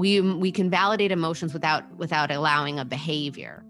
we we can validate emotions without without allowing a behavior.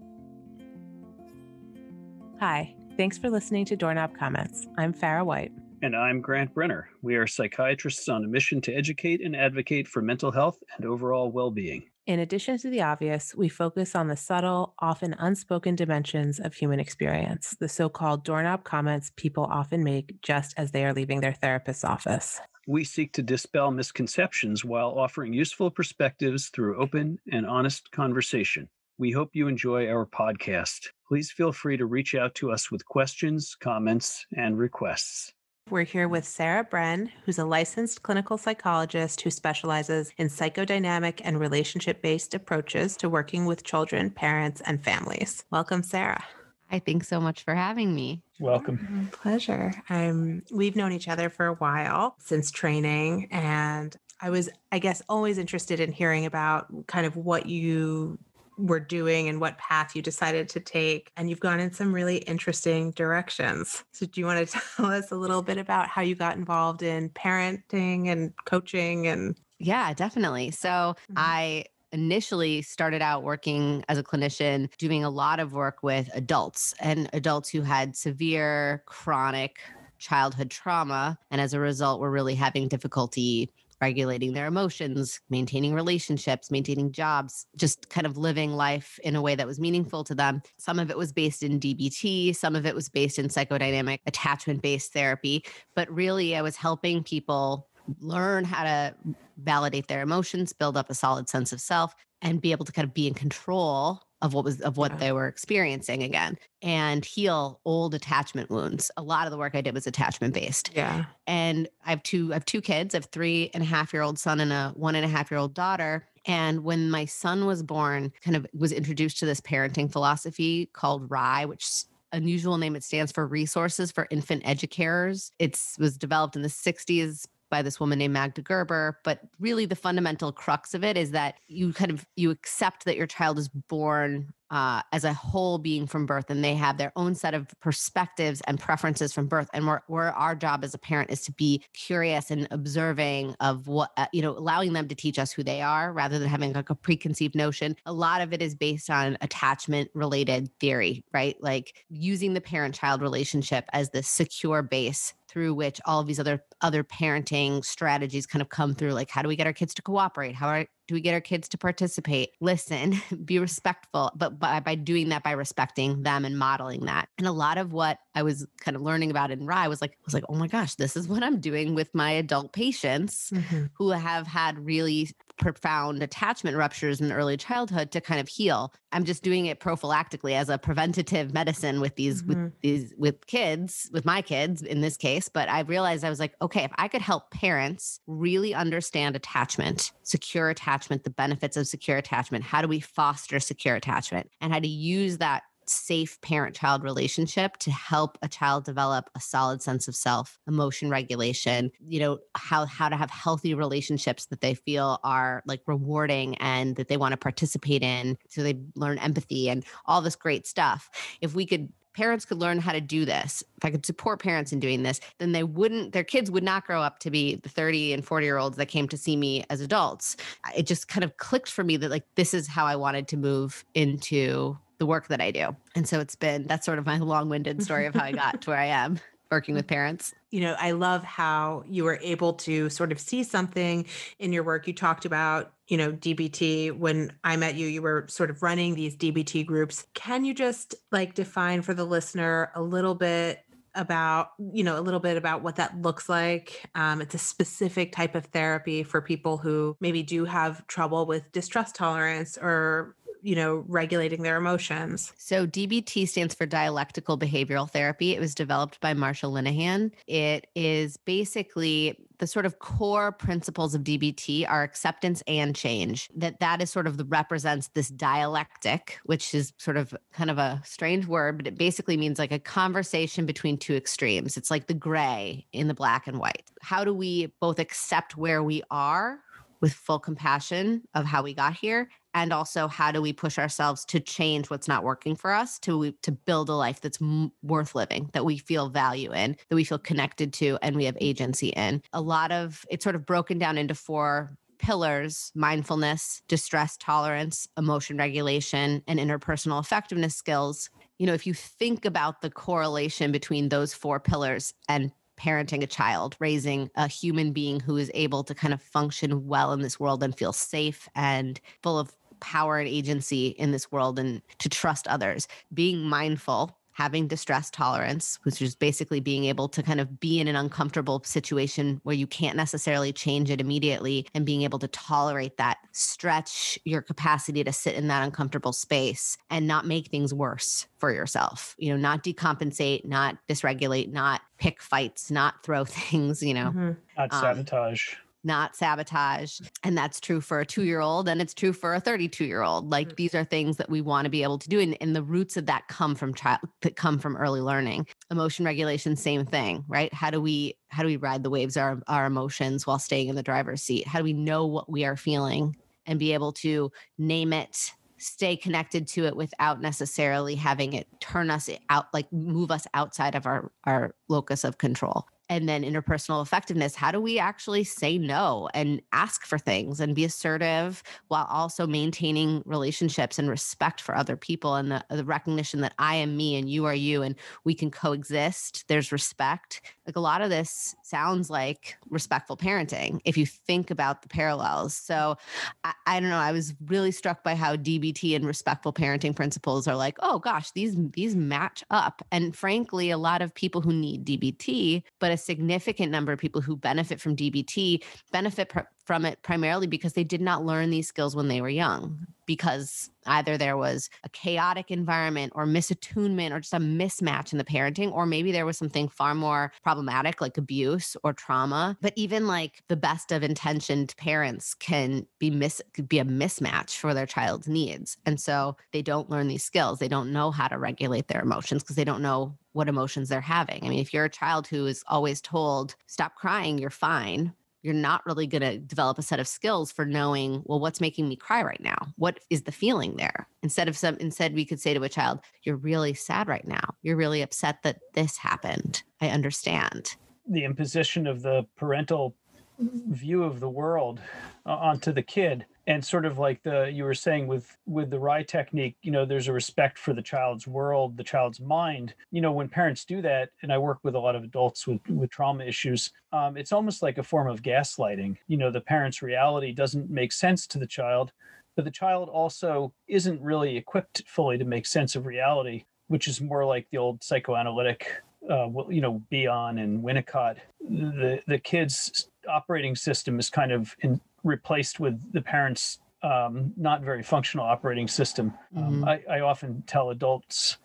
Hi, thanks for listening to Doorknob Comments. I'm Fara White. And I'm Grant Brenner. We are psychiatrists on a mission to educate and advocate for mental health and overall well being. In addition to the obvious, we focus on the subtle, often unspoken dimensions of human experience, the so called doorknob comments people often make just as they are leaving their therapist's office. We seek to dispel misconceptions while offering useful perspectives through open and honest conversation. We hope you enjoy our podcast. Please feel free to reach out to us with questions, comments, and requests. We're here with Sarah Bren, who's a licensed clinical psychologist who specializes in psychodynamic and relationship based approaches to working with children, parents, and families. Welcome, Sarah. I thank so much for having me. Welcome. Pleasure. Um, we've known each other for a while since training, and I was, I guess, always interested in hearing about kind of what you were doing and what path you decided to take. And you've gone in some really interesting directions. So, do you want to tell us a little bit about how you got involved in parenting and coaching? And yeah, definitely. So, mm-hmm. I initially started out working as a clinician, doing a lot of work with adults and adults who had severe chronic childhood trauma. And as a result, were really having difficulty regulating their emotions, maintaining relationships, maintaining jobs, just kind of living life in a way that was meaningful to them. Some of it was based in DBT, some of it was based in psychodynamic attachment based therapy. But really, I was helping people learn how to validate their emotions, build up a solid sense of self, and be able to kind of be in control of what was of what yeah. they were experiencing again and heal old attachment wounds. A lot of the work i did was attachment based. Yeah. And i have two i have two kids i have three and a half year old son and a one and a half year old daughter and when my son was born kind of was introduced to this parenting philosophy called RIE which unusual name it stands for resources for infant educators. It was developed in the 60s by this woman named Magda Gerber. But really, the fundamental crux of it is that you kind of you accept that your child is born uh, as a whole being from birth and they have their own set of perspectives and preferences from birth and where, our job as a parent is to be curious and observing of what uh, you know allowing them to teach us who they are rather than having like a preconceived notion a lot of it is based on attachment related theory right like using the parent child relationship as the secure base through which all of these other other parenting strategies kind of come through like how do we get our kids to cooperate how are, do we get our kids to participate listen be respectful but by, by doing that by respecting them and modeling that and a lot of what i was kind of learning about in RIE was like was like oh my gosh this is what i'm doing with my adult patients mm-hmm. who have had really profound attachment ruptures in early childhood to kind of heal. I'm just doing it prophylactically as a preventative medicine with these mm-hmm. with these with kids, with my kids in this case, but I realized I was like, okay, if I could help parents really understand attachment, secure attachment, the benefits of secure attachment, how do we foster secure attachment and how to use that safe parent child relationship to help a child develop a solid sense of self emotion regulation you know how how to have healthy relationships that they feel are like rewarding and that they want to participate in so they learn empathy and all this great stuff if we could parents could learn how to do this, if I could support parents in doing this, then they wouldn't, their kids would not grow up to be the 30 and 40 year olds that came to see me as adults. It just kind of clicked for me that like this is how I wanted to move into the work that I do. And so it's been that's sort of my long-winded story of how I got to where I am working with parents. You know, I love how you were able to sort of see something in your work. You talked about, you know, DBT. When I met you, you were sort of running these DBT groups. Can you just like define for the listener a little bit about you know a little bit about what that looks like um, it's a specific type of therapy for people who maybe do have trouble with distress tolerance or you know, regulating their emotions. So DBT stands for dialectical behavioral therapy. It was developed by Marsha Linehan. It is basically the sort of core principles of DBT are acceptance and change. That that is sort of the represents this dialectic, which is sort of kind of a strange word, but it basically means like a conversation between two extremes. It's like the gray in the black and white. How do we both accept where we are with full compassion of how we got here and also how do we push ourselves to change what's not working for us to to build a life that's m- worth living that we feel value in that we feel connected to and we have agency in a lot of it's sort of broken down into four pillars mindfulness, distress tolerance, emotion regulation, and interpersonal effectiveness skills. You know, if you think about the correlation between those four pillars and parenting a child, raising a human being who is able to kind of function well in this world and feel safe and full of power and agency in this world and to trust others, being mindful having distress tolerance, which is basically being able to kind of be in an uncomfortable situation where you can't necessarily change it immediately and being able to tolerate that, stretch your capacity to sit in that uncomfortable space and not make things worse for yourself. You know, not decompensate, not dysregulate, not pick fights, not throw things, you know. Mm-hmm. Not um, sabotage. Um, not sabotage. And that's true for a two year old and it's true for a 32 year old. Like mm-hmm. these are things that we want to be able to do. And, and the roots of that come from child that come from early learning. Emotion regulation, same thing, right? How do we how do we ride the waves of our, our emotions while staying in the driver's seat? How do we know what we are feeling and be able to name it, stay connected to it without necessarily having it turn us out like move us outside of our our locus of control and then interpersonal effectiveness how do we actually say no and ask for things and be assertive while also maintaining relationships and respect for other people and the, the recognition that i am me and you are you and we can coexist there's respect. Like a lot of this sounds like respectful parenting if you think about the parallels. So I, I don't know i was really struck by how dbt and respectful parenting principles are like oh gosh these these match up. And frankly a lot of people who need dbt but significant number of people who benefit from DBT benefit pr- from it primarily because they did not learn these skills when they were young, because either there was a chaotic environment or misattunement or just a mismatch in the parenting, or maybe there was something far more problematic like abuse or trauma. But even like the best of intentioned parents can be mis could be a mismatch for their child's needs. And so they don't learn these skills. They don't know how to regulate their emotions because they don't know what emotions they're having. I mean, if you're a child who is always told, stop crying, you're fine, you're not really going to develop a set of skills for knowing well what's making me cry right now? What is the feeling there? Instead of some instead we could say to a child you're really sad right now. You're really upset that this happened. I understand. The imposition of the parental view of the world uh, onto the kid and sort of like the you were saying with with the RIE technique you know there's a respect for the child's world the child's mind. You know when parents do that and i work with a lot of adults with with trauma issues um, it's almost like a form of gaslighting. You know the parent's reality doesn't make sense to the child but the child also isn't really equipped fully to make sense of reality which is more like the old psychoanalytic uh, you know, Bion and Winnicott, the the kids' operating system is kind of in, replaced with the parents' um, not very functional operating system. Um, mm-hmm. Um, I, I often tell adults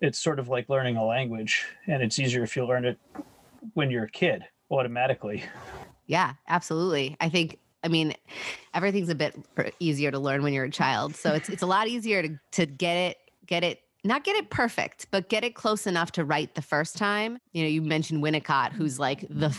it's sort of like learning a language, and it's easier if you learn it when you're a kid automatically. Yeah, absolutely. I think I mean, everything's a bit easier to learn when you're a child. So it's it's a lot easier to to get it get it not get it perfect, but get it close enough to write the first time. You know, you mentioned Winnicott, who's like the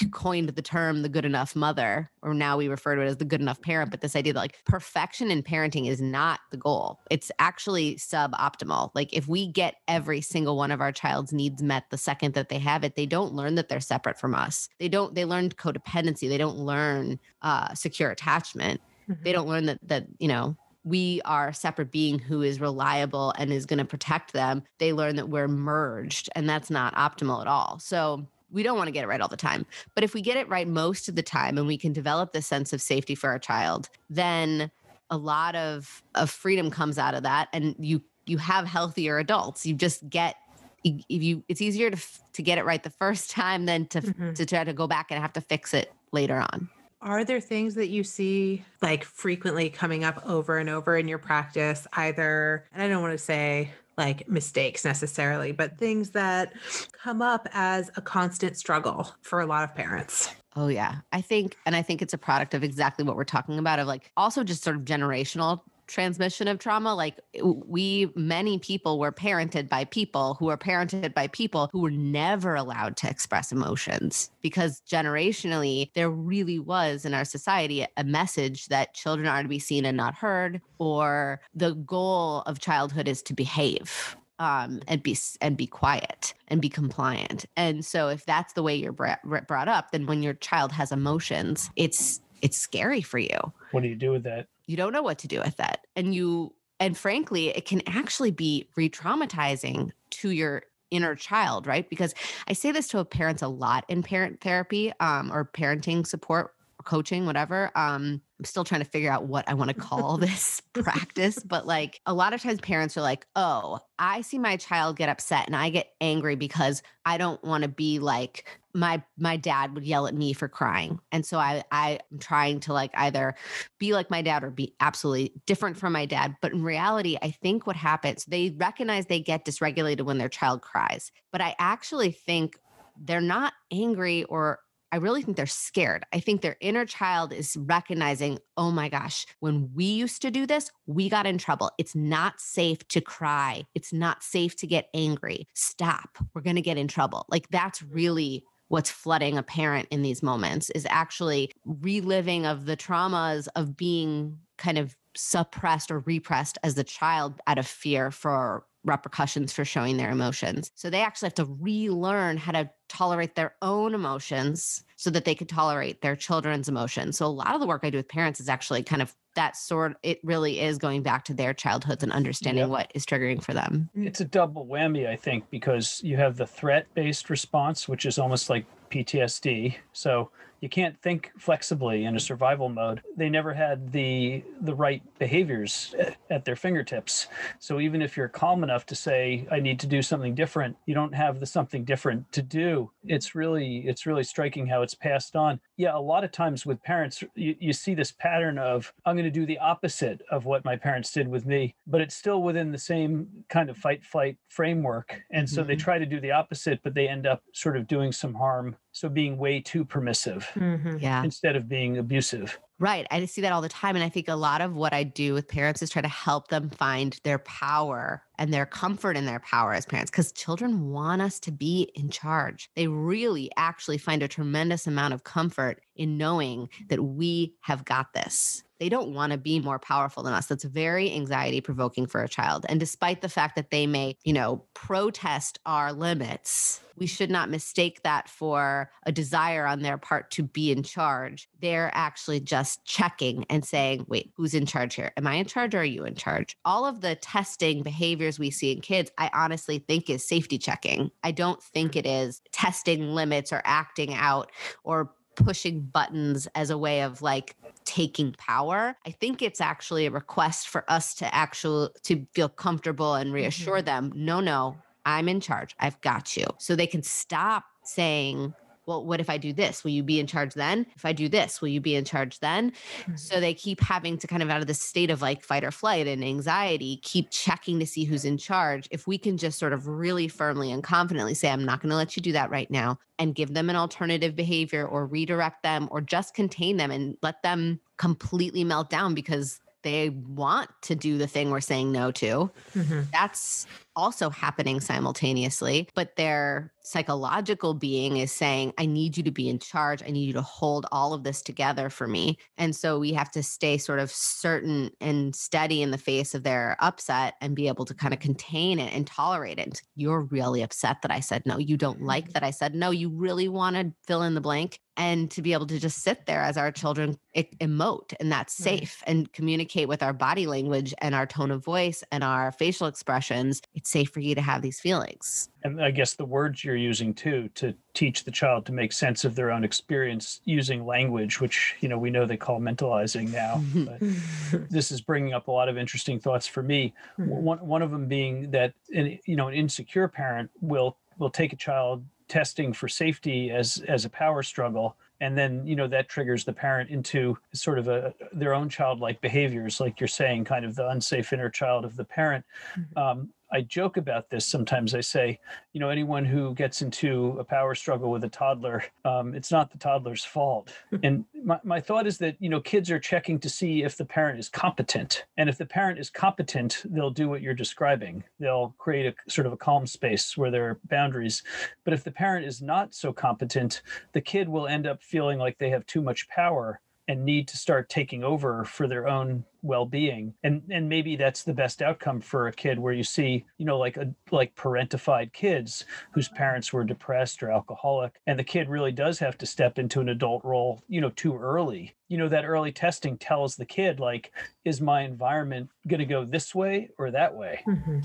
who coined the term the good enough mother, or now we refer to it as the good enough parent. But this idea that like perfection in parenting is not the goal. It's actually suboptimal. Like if we get every single one of our child's needs met the second that they have it, they don't learn that they're separate from us. They don't, they learn codependency. They don't learn uh, secure attachment. Mm-hmm. They don't learn that that, you know, we are a separate being who is reliable and is going to protect them, they learn that we're merged and that's not optimal at all. So we don't want to get it right all the time. But if we get it right most of the time and we can develop this sense of safety for our child, then a lot of, of freedom comes out of that and you you have healthier adults. You just get if you it's easier to to get it right the first time than to mm-hmm. to try to go back and have to fix it later on. Are there things that you see like frequently coming up over and over in your practice, either, and I don't want to say like mistakes necessarily, but things that come up as a constant struggle for a lot of parents? Oh, yeah. I think, and I think it's a product of exactly what we're talking about of like also just sort of generational transmission of trauma like we many people were parented by people who were parented by people who were never allowed to express emotions because generationally there really was in our society a message that children are to be seen and not heard or the goal of childhood is to behave um, and be and be quiet and be compliant. And so, if that's the way you're brought up, then when your child has emotions, it's it's scary for you. What do you do with that? You don't know what to do with that. And you, and frankly, it can actually be re traumatizing to your inner child, right? Because I say this to parents a lot in parent therapy um, or parenting support coaching, whatever. Um, I'm still trying to figure out what I want to call this practice, but like a lot of times parents are like, "Oh, I see my child get upset and I get angry because I don't want to be like my my dad would yell at me for crying." And so I I'm trying to like either be like my dad or be absolutely different from my dad, but in reality, I think what happens, they recognize they get dysregulated when their child cries. But I actually think they're not angry or I really think they're scared. I think their inner child is recognizing, oh my gosh, when we used to do this, we got in trouble. It's not safe to cry. It's not safe to get angry. Stop. We're going to get in trouble. Like that's really what's flooding a parent in these moments is actually reliving of the traumas of being kind of suppressed or repressed as a child out of fear for repercussions for showing their emotions. So they actually have to relearn how to tolerate their own emotions so that they could tolerate their children's emotions. So a lot of the work I do with parents is actually kind of that sort it really is going back to their childhoods and understanding yep. what is triggering for them. Mm. It's a double whammy I think because you have the threat-based response which is almost like PTSD. So you can't think flexibly in a survival mode. They never had the the right behaviors at their fingertips. So even if you're calm enough to say I need to do something different, you don't have the something different to do. It's really it's really striking how it's passed on. Yeah, a lot of times with parents you, you see this pattern of I'm going to do the opposite of what my parents did with me, but it's still within the same kind of fight flight framework. And so mm-hmm. they try to do the opposite but they end up sort of doing some harm so being way too permissive mm-hmm. yeah. instead of being abusive. Right. I see that all the time. And I think a lot of what I do with parents is try to help them find their power and their comfort in their power as parents because children want us to be in charge. They really actually find a tremendous amount of comfort in knowing that we have got this they don't want to be more powerful than us. That's very anxiety provoking for a child. And despite the fact that they may, you know, protest our limits, we should not mistake that for a desire on their part to be in charge. They're actually just checking and saying, wait, who's in charge here? Am I in charge or are you in charge? All of the testing behaviors we see in kids, I honestly think is safety checking. I don't think mm. it is testing limits or acting out or pushing buttons as a way of like taking power. I think it's actually a request for us to actually to feel comfortable and reassure mm-hmm. them, no, no, I'm in charge. I've got you. So they can stop saying, well, what if I do this? Will you be in charge then? If I do this, will you be in charge then? Mm-hmm. So they keep having to kind of out of the state of like fight or flight and anxiety, keep checking to see who's in charge. If we can just sort of really firmly and confidently say, I'm not going to let you do that right now, and give them an alternative behavior or redirect them or just contain them and let them completely melt down because they want to do the thing we're saying no to. Mm-hmm. That's also happening simultaneously, but their psychological being is saying, I need you to be in charge. I need you to hold all of this together for me. And so we have to stay sort of certain and steady in the face of their upset and be able to kind of contain it and tolerate it. You're really upset that I said no. You don't like mm-hmm. that I said no. You really want to fill in the blank and to be able to just sit there as our children emote and that's safe right. and communicate with our body language and our tone of voice and our facial expressions it's safe for you to have these feelings and i guess the words you're using too to teach the child to make sense of their own experience using language which you know we know they call mentalizing now but this is bringing up a lot of interesting thoughts for me mm-hmm. one, one of them being that you know an insecure parent will will take a child testing for safety as as a power struggle and then you know that triggers the parent into sort of a their own childlike behaviors like you're saying kind of the unsafe inner child of the parent mm-hmm. um, I joke about this sometimes. I say, you know, anyone who gets into a power struggle with a toddler, um, it's not the toddler's fault. and my, my thought is that, you know, kids are checking to see if the parent is competent. And if the parent is competent, they'll do what you're describing. They'll create a sort of a calm space where there are boundaries. But if the parent is not so competent, the kid will end up feeling like they have too much power and need to start taking over for their own well-being. And and maybe that's the best outcome for a kid where you see you know like a like parentified kids whose parents were depressed or alcoholic and the kid really does have to step into an adult role you know too early. You know that early testing tells the kid like is my environment going to go this way or that way? Mm-hmm.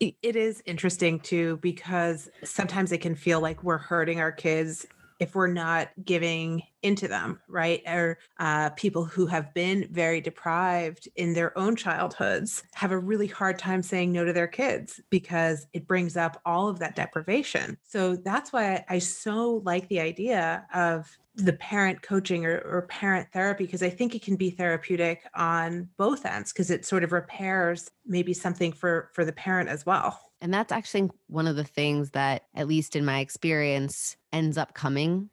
It is interesting too because sometimes it can feel like we're hurting our kids if we're not giving into them, right? Or uh, people who have been very deprived in their own childhoods have a really hard time saying no to their kids because it brings up all of that deprivation. So that's why I so like the idea of the parent coaching or, or parent therapy because I think it can be therapeutic on both ends because it sort of repairs maybe something for for the parent as well. And that's actually one of the things that, at least in my experience, ends up coming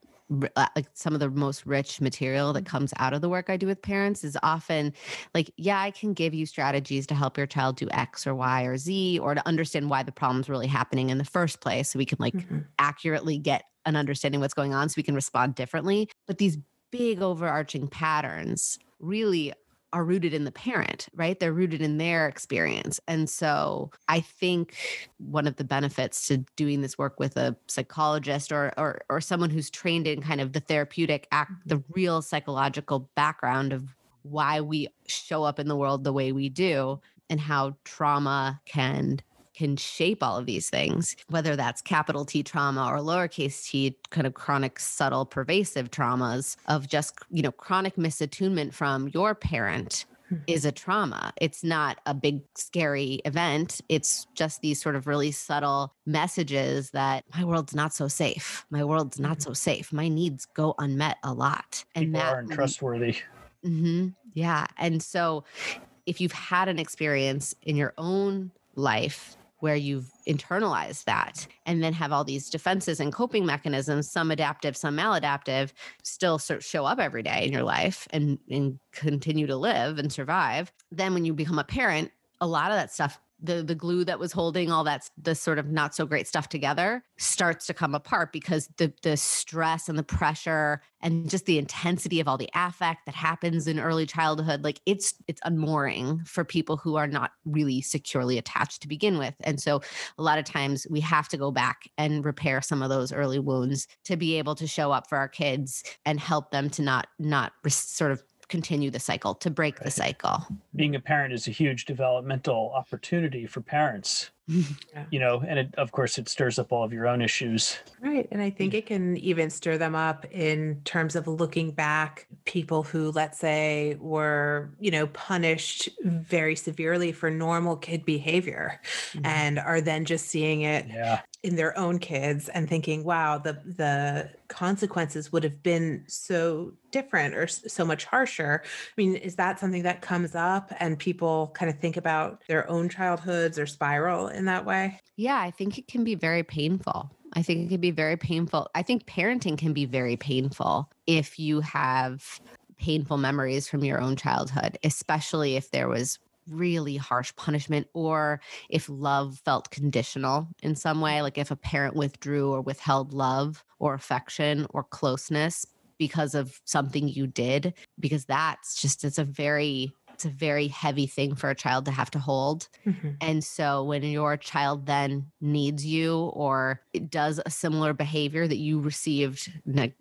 uh, like some of the most rich material that comes out of the work I do with parents is often like, yeah, I can give you strategies to help your child do X or Y or Z or to understand why the problem's really happening in the first place. So we can like mm-hmm. accurately get an understanding what's going on so we can respond differently. But these big overarching patterns really are rooted in the parent, right? They're rooted in their experience. And so I think one of the benefits to doing this work with a psychologist or or or someone who's trained in kind of the therapeutic act, mm-hmm. the real psychological background of why we show up in the world the way we do and how trauma can can shape all of these things, whether that's capital T trauma or lowercase t, kind of chronic, subtle, pervasive traumas of just, you know, chronic misattunement from your parent mm-hmm. is a trauma. It's not a big, scary event. It's just these sort of really subtle messages that my world's not so safe. My world's not mm-hmm. so safe. My needs go unmet a lot. And People that aren't trustworthy. Mm-hmm, yeah. And so if you've had an experience in your own life where you've internalized that and then have all these defenses and coping mechanisms, some adaptive, some maladaptive, still sort of show up every day in your life and, and continue to live and survive. Then when you become a parent, a lot of that stuff the the glue that was holding all that the sort of not so great stuff together starts to come apart because the the stress and the pressure and just the intensity of all the affect that happens in early childhood like it's it's unmooring for people who are not really securely attached to begin with. And so a lot of times we have to go back and repair some of those early wounds to be able to show up for our kids and help them to not not sort of continue the cycle, to break right. the cycle. Being a parent is a huge developmental opportunity for parents. yeah. You know, and it, of course, it stirs up all of your own issues. Right. And I think it can even stir them up in terms of looking back, people who, let's say, were, you know, punished very severely for normal kid behavior mm-hmm. and are then just seeing it yeah in their own kids and thinking wow the the consequences would have been so different or so much harsher. I mean is that something that comes up and people kind of think about their own childhoods or spiral in that way? Yeah i think it can be very painful. I think it can be very painful. I think parenting can be very painful if you have painful memories from your own childhood, especially if there was really harsh punishment or if love felt conditional in some way, like if a parent withdrew or withheld love or affection or closeness because of something you did, because that's just, it's a very, it's a very heavy thing for a child to have to hold. Mm-hmm. And so when your child then needs you or it does a similar behavior that you received,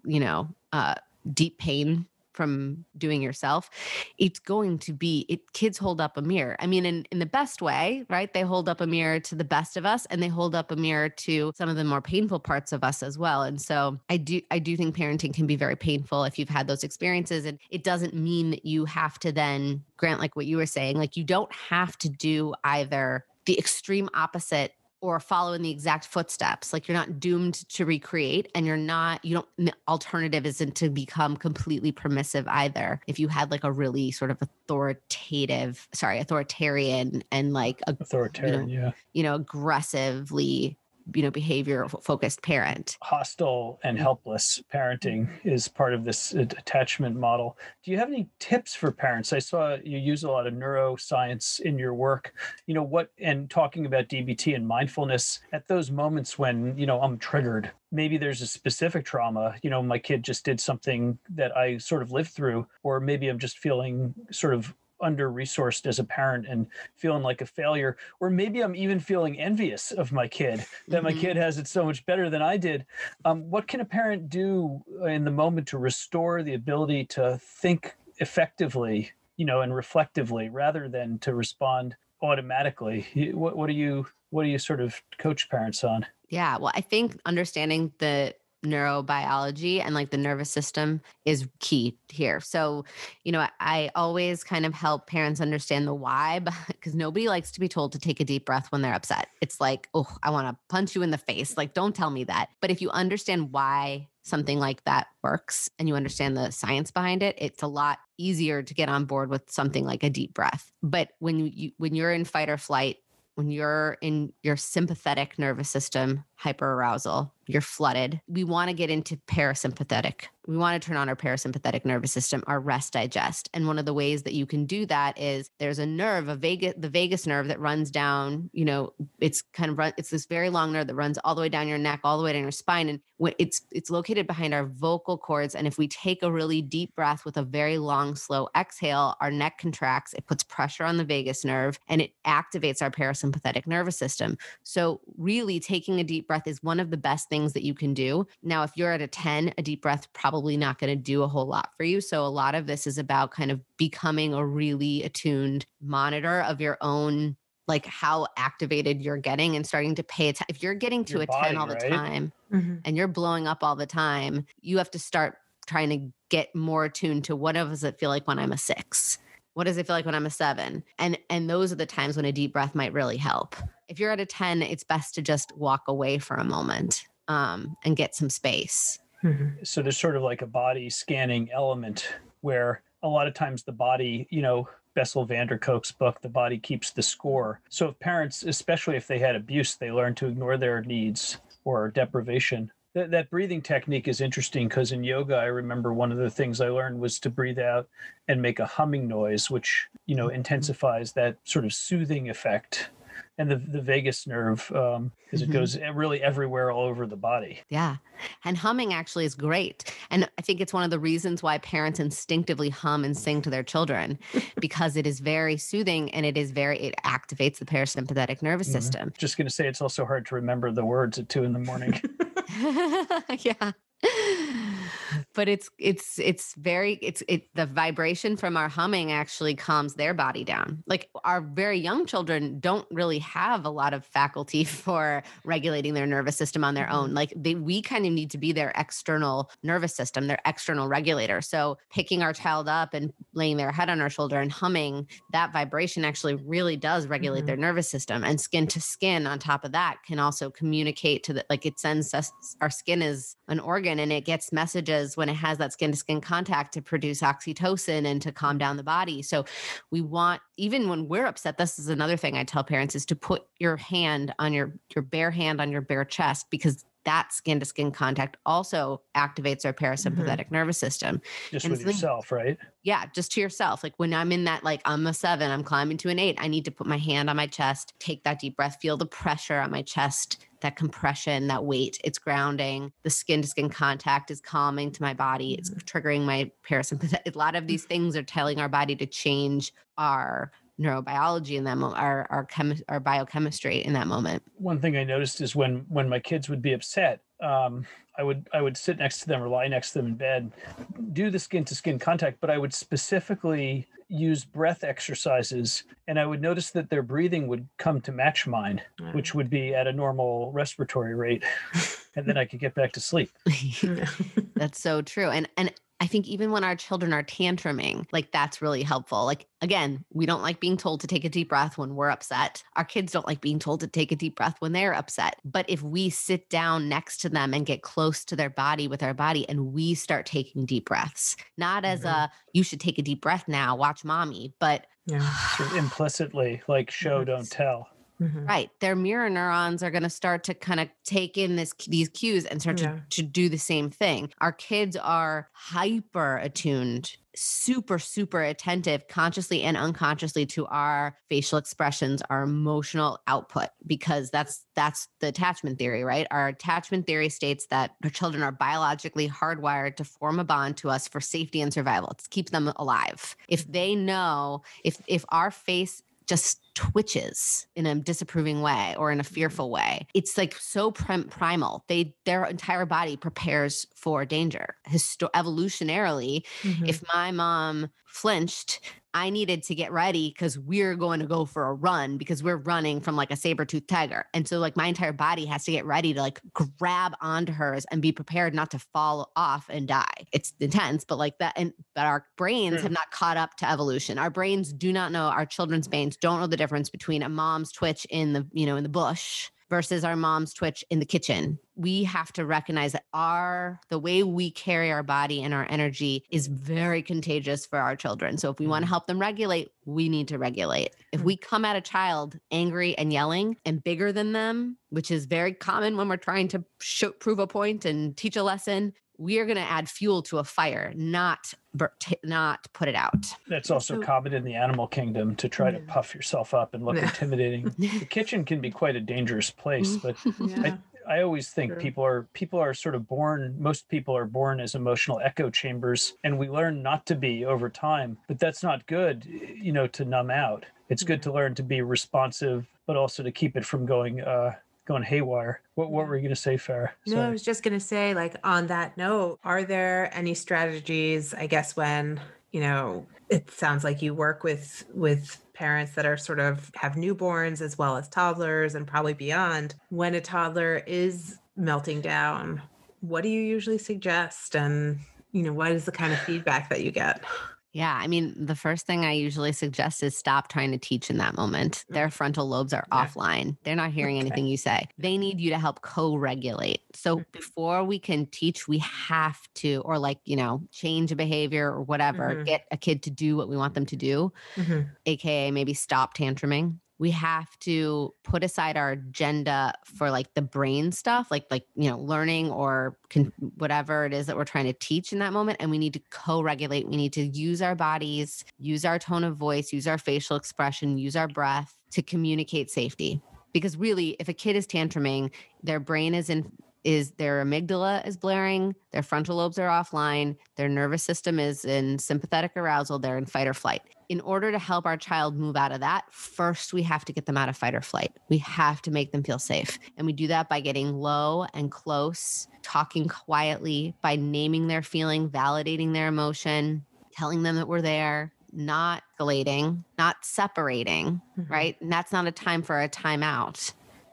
you know, uh, deep pain from doing yourself it's going to be it kids hold up a mirror. I mean in in the best way right? They hold up a mirror to the best of us and they hold up a mirror to some of the more painful parts of us as well. And so i do i do think parenting can be very painful if you've had those experiences and it doesn't mean that you have to then grant like what you were saying like you don't have to do either the extreme opposite or follow in the exact footsteps. Like you're not doomed to recreate and you're not, you don't, the alternative isn't to become completely permissive either. If you had like a really sort of authoritative, sorry, authoritarian and like a, authoritarian, you know, yeah, you know, aggressively you know behavior focused parent. Hostile and mm. helpless parenting mm-hmm. is part of this uh, attachment model. Do you have any tips for parents? I saw you use a lot of neuroscience in your work. You know what and talking about dbt and mindfulness at those moments when you know i'm triggered maybe there's a specific trauma you know my kid just did something that i sort of lived through or maybe i'm just feeling sort of under resourced as a parent and feeling like a failure or maybe i'm even feeling envious of my kid that my mm-hmm. kid has it so much better than i did. Um, what can a parent do in the moment to restore the ability to think effectively you know and reflectively rather than to respond automatically? What, what do you what do you sort of coach parents on? Yeah well i think understanding the neurobiology and like the nervous system is key here. So, you know, I always kind of help parents understand the why because nobody likes to be told to take a deep breath when they're upset. It's like, oh, I want to punch you in the face. Like, don't tell me that. But if you understand why something like that works and you understand the science behind it, it's a lot easier to get on board with something like a deep breath. But when you when you're in fight or flight, when you're in your sympathetic nervous system hyperarousal, you're flooded. We want to get into parasympathetic. We want to turn on our parasympathetic nervous system, our rest digest. And one of the ways that you can do that is there's a nerve, a vagus, the vagus nerve that runs down, you know, it's kind of run, it's this very long nerve that runs all the way down your neck, all the way down your spine. And it's it's located behind our vocal cords. And if we take a really deep breath with a very long, slow exhale, our neck contracts, it puts pressure on the vagus nerve and it activates our parasympathetic nervous system. So really taking a deep breath is one of the best things that you can do. Now, if you're at a 10, a deep breath probably not going to do a whole lot for you. So a lot of this is about kind of becoming a really attuned monitor of your own like how activated you're getting and starting to pay attention. If you're getting to your a body, 10 all the time mm-hmm. and you're blowing up all the time, you have to start trying to get more attuned to what does it feel like when I'm a six? What does it feel like when I'm a seven? And and those are the times when a deep breath might really help. If you're at a 10, it's best to just walk away for a moment um, and get some space. Mm-hmm. So there's sort of like a body scanning element where a lot of times the body, you know, Bessel van der Kolk's book, The Body Keeps the Score. So if parents, especially if they had abuse, they learn to ignore their needs or deprivation, that, that breathing technique is interesting because in yoga, I remember one of the things I learned was to breathe out and make a humming noise, which you know mm-hmm. intensifies that sort of soothing effect and the, the vagus nerve because um, mm-hmm. it goes really everywhere all over the body yeah and humming actually is great and i think it's one of the reasons why parents instinctively hum and sing to their children because it is very soothing and it is very it activates the parasympathetic nervous mm-hmm. system just going to say it's also hard to remember the words at two in the morning yeah but it's it's it's very it's it the vibration from our humming actually calms their body down like our very young children don't really have a lot of faculty for regulating their nervous system on their own mm-hmm. like they we kind of need to be their external nervous system their external regulator so picking our child up and laying their head on our shoulder and humming that vibration actually really does regulate mm-hmm. their nervous system and skin to skin on top of that can also communicate to the like it sends us our skin is an organ and it gets messages when it has that skin to skin contact to produce oxytocin and to calm down the body. So we want even when we're upset this is another thing I tell parents is to put your hand on your your bare hand on your bare chest because that skin to skin contact also activates our mm-hmm. parasympathetic mm-hmm. nervous system. Just and with yourself, right? Yeah, just to yourself. Like when I'm in that, like I'm a seven, I'm climbing to an eight, I need to put my hand on my chest, take that deep breath, feel the pressure on my chest, that compression, that weight. It's grounding. The skin to skin contact is calming to my body. It's mm-hmm. triggering my parasympathetic. A lot of these things are telling our body to change our neurobiology in that moment, our our, chemi- our biochemistry in that moment. One thing I noticed is when when my kids would be upset, um, I would I would sit next to them or lie next to them in bed, do the skin to skin contact, but I would specifically use breath exercises and I would notice that their breathing would come to match mine, which would be at a normal respiratory rate. and then I could get back to sleep. That's so true. And and I think even when our children are tantruming, like that's really helpful. Like, again, we don't like being told to take a deep breath when we're upset. Our kids don't like being told to take a deep breath when they're upset. But if we sit down next to them and get close to their body with our body and we start taking deep breaths, not as mm-hmm. a, you should take a deep breath now, watch mommy, but yeah. implicitly, like show, don't tell. Mhm. Right. Their mirror neurons are going to start to kind of take in this these cues and start Yeah. to, to do the same thing. Our kids are hyper attuned, super, super attentive, consciously and unconsciously to our facial expressions, our emotional output, because that's that's the attachment theory, right? Our attachment theory states that our children are biologically hardwired to form a bond to us for safety and survival. It keeps them alive. If they know, if if our face just twitches in a disapproving way or in a fearful way. It's like so prim- primal. They their entire body prepares for danger. Histo- evolutionarily Mhm. if my mom flinched i needed to get ready because we're going to go for a run because we're running from like a saber tooth tiger. And so like my entire body has to get ready to like grab onto hers and be prepared not to fall off and die. It's intense but like that and but our brains Sure. have not caught up to evolution. Our brains do not know our children's brains don't know the difference between a mom's twitch in the you know in the bush versus our mom's twitch in the kitchen we have to recognize that our the way we carry our body and our energy is very contagious for our children so if we want to Mhm. help them regulate we need to regulate if Mm. we come at a child angry and yelling and bigger than them which is very common when we're trying to show, prove a point and teach a lesson we are going to add fuel to a fire not not put it out That's also So- common in the animal kingdom to try to puff yourself up and look Yeah. intimidating. The kitchen can be quite a dangerous place, but Yeah. I always think True. people are people are sort of born most people are born as emotional echo chambers and we learn not to be over time but that's not good you know to numb out it's good to learn to be responsive but also to keep it from going uh going haywire what what were you going to say Fara? No, I was just going to say, like, on that note, are there any strategies, I guess, when, you know, it sounds like you work with, with parents that are sort of have newborns as well as toddlers and probably beyond, when a toddler is melting down, what do you usually suggest? And, you know, what is the kind of feedback that you get? Yeah, I mean, the first thing I usually suggest is stop trying to teach in that moment. Their frontal lobes are Yeah. offline. They're not hearing Okay. anything you say. They need you to help co-regulate. So Mhm. before we can teach, we have to or like, you know, change a behavior or whatever, Mhm. get a kid to do what we want them to do, Mhm. aka maybe stop tantruming. We have to put aside our agenda for like the brain stuff, like like you know, learning or con- whatever it is that we're trying to teach in that moment, and we need to co-regulate. We need to use our bodies, use our tone of voice, use our facial expression, use our breath to communicate safety. Because really, if a kid is tantruming, their brain is in is their amygdala is blaring, their frontal lobes are offline, their nervous system is in sympathetic arousal, they're in fight or flight. In order to help our child move out of that, first we have to get them out of fight or flight. We have to make them feel safe. And we do that by getting low and close, talking quietly, by naming their feeling, validating their emotion, telling them that we're there, not escalating, not separating, Mhm. right? And that's not a time for a timeout.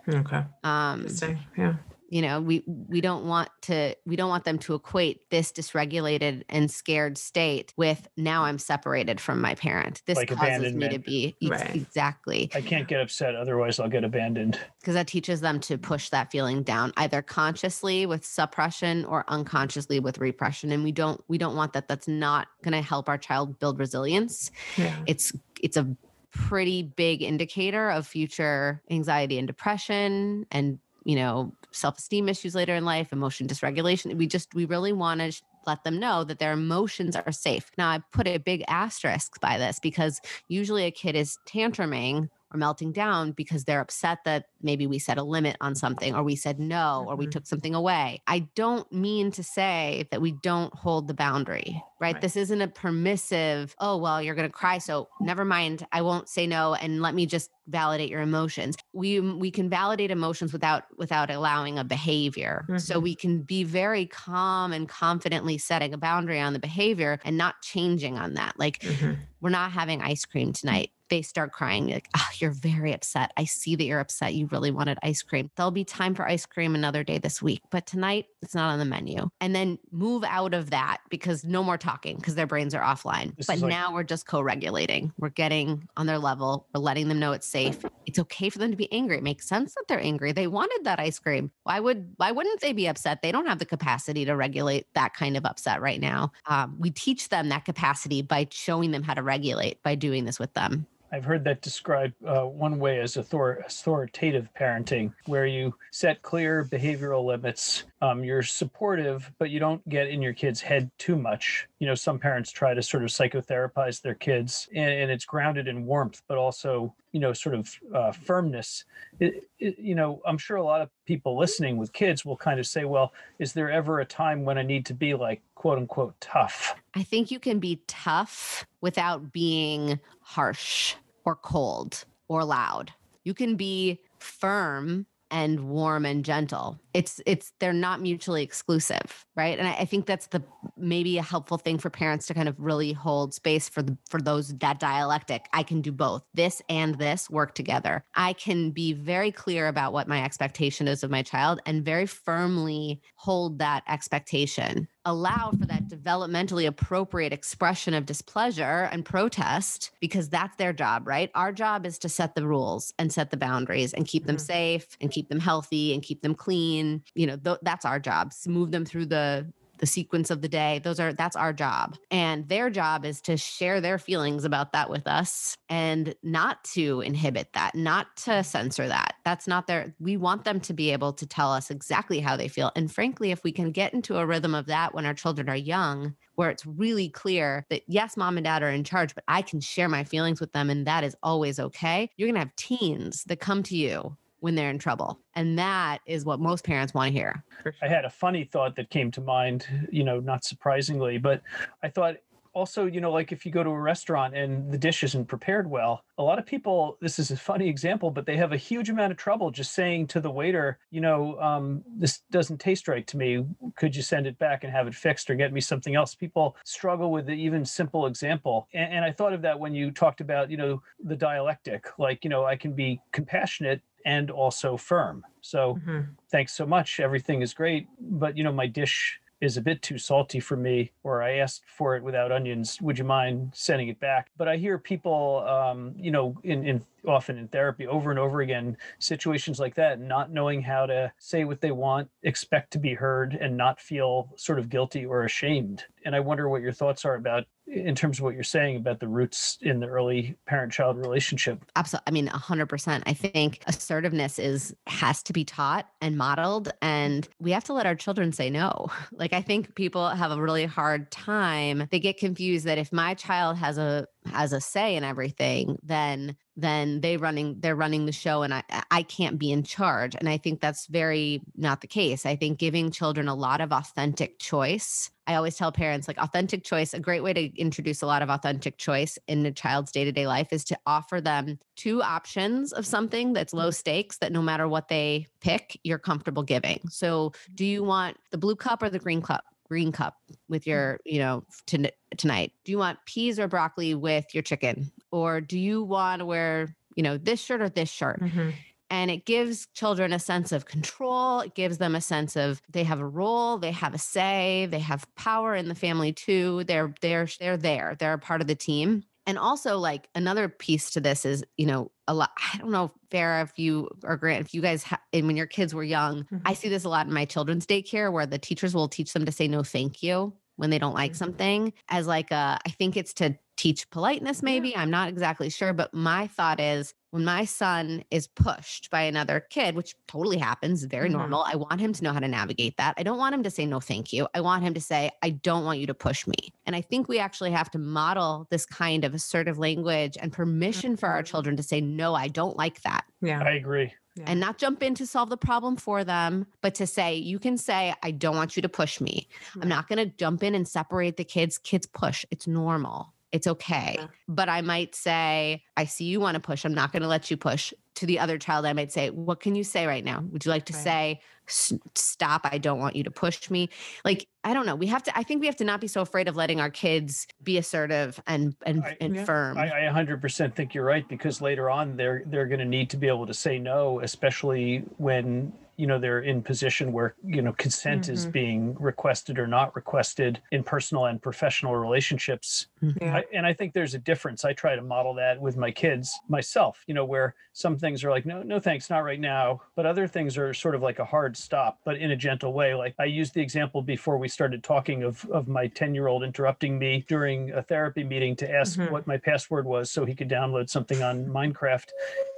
Okay. Um, Interesting. Yeah. You know we we don't want to we don't want them to equate this dysregulated and scared state with now i'm separated from my parent. This Like causes me to be ex- Right. exactly. I can't get upset otherwise i'll get abandoned. Because that teaches them to push that feeling down either consciously with suppression or unconsciously with repression and we don't we don't want that. That's not going to help our child build resilience. Yeah. it's it's a pretty big indicator of future anxiety and depression and you know self-esteem issues later in life emotion dysregulation we just we really want to let them know that their emotions are safe. Now i put a big asterisk by this because usually a kid is tantruming or melting down because they're upset that maybe we set a limit on something or we said no or we Mhm. took something away. I don't mean to say that we don't hold the boundary, right? Right. This isn't a permissive, oh, well, you're going to cry. So never mind. I won't say no and let me just validate your emotions. We we can validate emotions without without allowing a behavior. So Mhm. we can be very calm and confidently setting a boundary on the behavior and not changing on that. Like Mhm. we're not having ice cream tonight. They start crying, like, oh, you're very upset. I see that you're upset. You really wanted ice cream. There'll be time for ice cream another day this week, but tonight it's not on the menu. And then move out of that because no more talking because their brains are offline. This but like- now we're just co regulating. We're getting on their level. We're letting them know it's safe. It's okay for them to be angry. It makes sense that they're angry. They wanted that ice cream. Why would why wouldn't they be upset? They don't have the capacity to regulate that kind of upset right now. Um, we teach them that capacity by showing them how to regulate by doing this with them. I've heard that described uh, one way as author- authoritative parenting, where you set clear behavioral limits. Um, you're supportive, but you don't get in your kid's head too much. You know, some parents try to sort of psychotherapize their kids, and, and it's grounded in warmth, but also, you know, sort of uh, firmness. It, it, you know, I'm sure a lot of people listening with kids will kind of say, well, is there ever a time when I need to be like, quote unquote, tough? I think you can be tough without being harsh or cold or loud. You can be firm and warm and gentle. It's it's they're not mutually exclusive, right? And I, I, think that's the maybe a helpful thing for parents to kind of really hold space for the for those that dialectic. I can do both. This and this work together. I can be very clear about what my expectation is of my child and very firmly hold that expectation allow for that developmentally appropriate expression of displeasure and protest because that's their job, right? Our job is to set the rules and set the boundaries and keep them mm-hmm. safe and keep them healthy and keep them clean. You know, th- that's our job. Move them through the the sequence of the day. Those are that's our job. And their job is to share their feelings about that with us and not to inhibit that not to censor that. That's not their we want them to be able to tell us exactly how they feel. And frankly if we can get into a rhythm of that when our children are young where it's really clear that yes mom and dad are in charge but i can share my feelings with them and that is always okay you're going to have teens that come to you when they're in trouble. And that is what most parents want to hear. I had a funny thought that came to mind, you know, not surprisingly, but I thought also, you know, like if you go to a restaurant and the dish isn't prepared well, a lot of people, this is a funny example, but they have a huge amount of trouble just saying to the waiter, you know, um, this doesn't taste right to me. Could you send it back and have it fixed or get me something else? People struggle with the even simple example. And, and I thought of that when you talked about, you know, the dialectic, like, you know, I can be compassionate and also firm. So mm-hmm. thanks so much. Everything is great, but you know my dish is a bit too salty for me, or I asked for it without onions. Would you mind sending it back? But I hear people, um, you know, in, in often in therapy over and over again, situations like that, not knowing how to say what they want, expect to be heard, and not feel sort of guilty or ashamed. And I wonder what your thoughts are about in terms of what you're saying about the roots in the early parent-child relationship. Absolutely. I mean, 100%. I think assertiveness is has to be taught and modeled and we have to let our children say no. Like I think people have a really hard time. They get confused that if my child has a has a say in everything, then then they running they're running the show and I I can't be in charge. And I think that's very not the case. I think giving children a lot of authentic choice. I always tell parents like authentic choice, a great way to introduce a lot of authentic choice in a child's day-to-day life is to offer them two options of something that's low stakes that no matter what they pick, you're comfortable giving. So, do you want the blue cup or the green cup? green cup with mm. your, you know, to, tonight? Do you want peas or broccoli with your chicken? Or do you want to wear, you know, this shirt or this shirt? Mm-hmm. And it gives children a sense of control. It gives them a sense of they have a role, they have a say, they have power in the family too. They're they're they're there. They're a part of the team and also like another piece to this is you know a lot i don't know Fara, if you or grant if you guys ha- when your kids were young mm-hmm. i see this a lot in my children's daycare where the teachers will teach them to say no thank you when they don't like mm-hmm. something as like a i think it's to teach politeness maybe yeah. i'm not exactly sure but my thought is when my son is pushed by another kid which totally happens very mm-hmm. normal i want him to know how to navigate that i don't want him to say no thank you i want him to say i don't want you to push me and i think we actually have to model this kind of assertive language and permission for our mm-hmm. children to say no i don't like that yeah i agree yeah. and not jump in to solve the problem for them, but to say, you can say, I don't want you to push me. I'm not going to jump in and separate the kids. Kids push, it's normal. It's okay. Yeah. But I might say, I see you want to push. I'm not going to let you push. To the other child, I might say, What can you say right now? Would you like to right. say, Stop? I don't want you to push me. Like, I don't know. We have to, I think we have to not be so afraid of letting our kids be assertive and, and, I, and yeah. firm. I, I 100% think you're right because later on they're, they're going to need to be able to say no, especially when you know they're in position where you know consent is Mhm. being requested or not requested in personal and professional relationships Yeah. I, and I think there's a difference. I try to model that with my kids myself, you know, where some things are like, no, no, thanks, not right now. But other things are sort of like a hard stop, but in a gentle way. Like I used the example before we started talking of, of my 10 year old interrupting me during a therapy meeting to ask Mhm. what my password was so he could download something on Minecraft.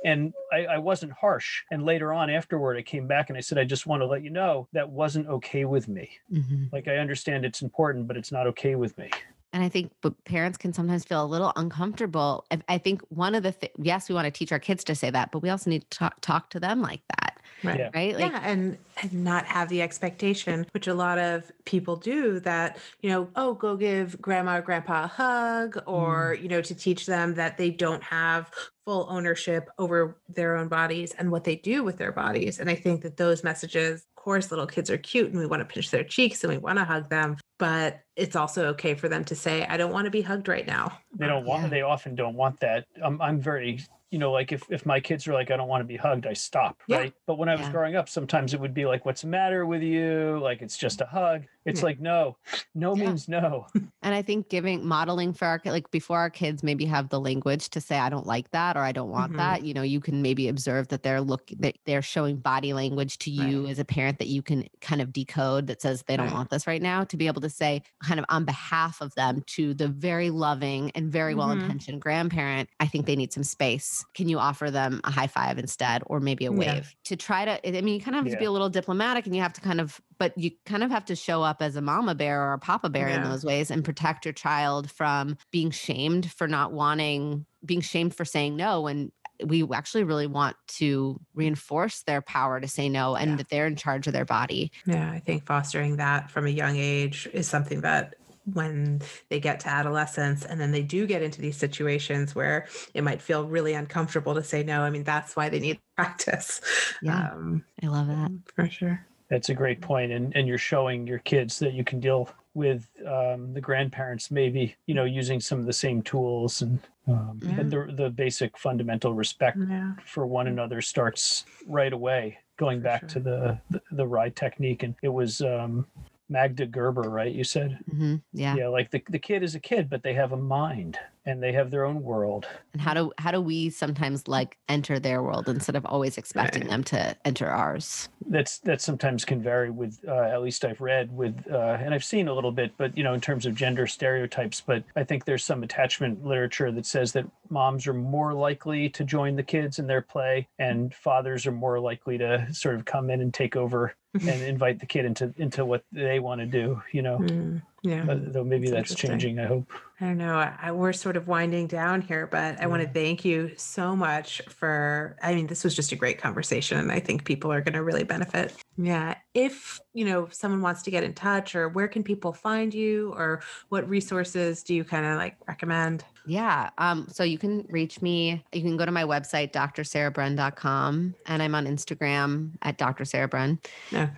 And I, I wasn't harsh. And later on, afterward, I came back and I said, I just want to let you know that wasn't okay with me. Mhm. Like I understand it's important, but it's not okay with me. And I think but parents can sometimes feel a little uncomfortable. I, I think one of the th- yes, we want to teach our kids to say that, but we also need to talk, talk to them like that, Right. Yeah. right? Like, yeah, and and not have the expectation, which a lot of people do, that you know, oh, go give grandma or grandpa a hug, or mm. you know, to teach them that they don't have full ownership over their own bodies and what they do with their bodies. And I think that those messages, of course, little kids are cute and we want to pinch their cheeks and we want to hug them, but it's also okay for them to say, I don't want to be hugged right now. they don't want Yeah. they often don't want that i'm, I'm very you know like if, if my kids are like i don't want to be hugged i stop Yeah. right but when i was Yeah. growing up sometimes it would be like what's the matter with you like it's just a hug it's Yeah. like no no Yeah. means no and I think giving modeling for our like before our kids maybe have the language to say I don't like that or I don't want Mhm. that. You know, you can maybe observe that they're looking that they're showing body language to you as a parent that you can kind of decode that says they don't Right. want this right now. To be able to say kind of on behalf of them to the very loving and very well Mhm. intentioned grandparent, I think they need some space. Can you offer them a high five instead or maybe a Yeah. wave to try to? I mean, you kind of have to be a little diplomatic and you have to kind of, but you kind of have to show up as a mama bear or a papa bear in those ways and protect your child from being shamed for not wanting, being shamed for saying no. And we actually really want to reinforce their power to say no and Yeah. that they're in charge of their body. Yeah, I think fostering that from a young age is something that when they get to adolescence and then they do get into these situations where it might feel really uncomfortable to say no. I mean, that's why they need practice. Yeah. Um, I love that. for sure. That's a great point and and you're showing your kids that you can deal with um, the grandparents maybe you know using some of the same tools and um, Yeah. but the, the basic fundamental respect Yeah. for one another starts right away going For back sure. to the, the the RIE technique and it was um magda gerber right you said hmm Yeah. yeah like the, the kid is a kid but they have a mind and they have their own world And how do how do we sometimes like enter their world instead of always expecting them to enter ours? that's that sometimes can vary with uh, at least i've read with uh, and i've seen a little bit but you know in terms of gender stereotypes but i think there's some attachment literature that says that moms are more likely to join the kids in their play and fathers are more likely to sort of come in and take over and invite the kid into into what they want to do you know Mm, yeah. but, though maybe That's that's changing i hope I don't know. I, I- we're sort of winding down here, but I want to thank you so much for. I mean, this was just a great conversation, and I think people are going to really benefit. Yeah. If, you know, someone wants to get in touch, or where can people find you, or what resources do you kind of like recommend? Yeah. Um, so you can reach me. You can go to my website, drsarahbren.com, and I'm on Instagram at Dr. Sarah Bren.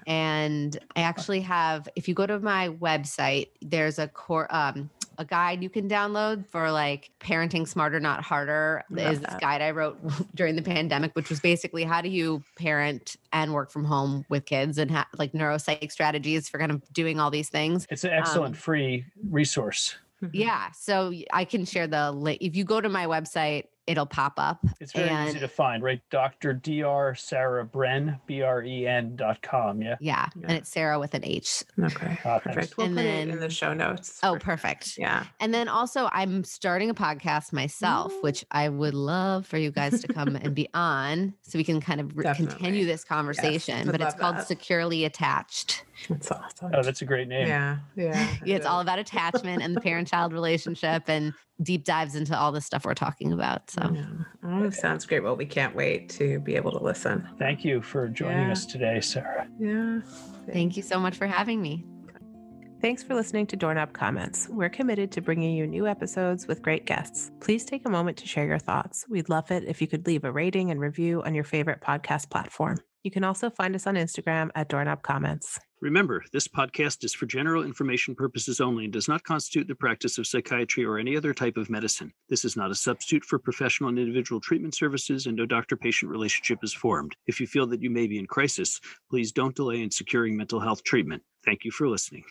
And I actually have, if you go to my website, there's a core um a guide you can download for like parenting smarter, not harder. Love Is this that. guide I wrote during the pandemic, which was basically how do you parent and work from home with kids and ha- like neuropsych strategies for kind of doing all these things. it's an excellent Um, free resource Yeah. So I can share the link. If you go to my website, it'll pop up. it's very easy to find right dr dr sarah bren b-r-e-n dot com yeah Yeah. Yeah. And it's Sarah with an H. Okay. Ah. Perfect. We'll And put it in the show notes. Oh, for- perfect. Yeah. And then also, I'm starting a podcast myself, Ooh. which I would love for you guys to come and be on so we can kind of re- Definitely. continue this conversation. would but it's called that. Securely Attached. That's awesome. oh that's a great name yeah. Yeah. Yeah, it's all about attachment and the parent child relationship and deep dives into all the stuff we're talking about. So, Yeah. Oh, sounds great. Well, we can't wait to be able to listen. Thank you for joining Yeah. us today, Sarah. Yeah. thank you so much for having me. Thanks for listening to Doorknob Comments. We're committed to bringing you new episodes with great guests. Please take a moment to share your thoughts. We'd love it if you could leave a rating and review on your favorite podcast platform. You can also find us on Instagram at Doorknob Comments. Remember, this podcast is for general information purposes only and does not constitute the practice of psychiatry or any other type of medicine. This is not a substitute for professional and individual treatment services, and no doctor patient relationship is formed. If you feel that you may be in crisis, please don't delay in securing mental health treatment. Thank you for listening.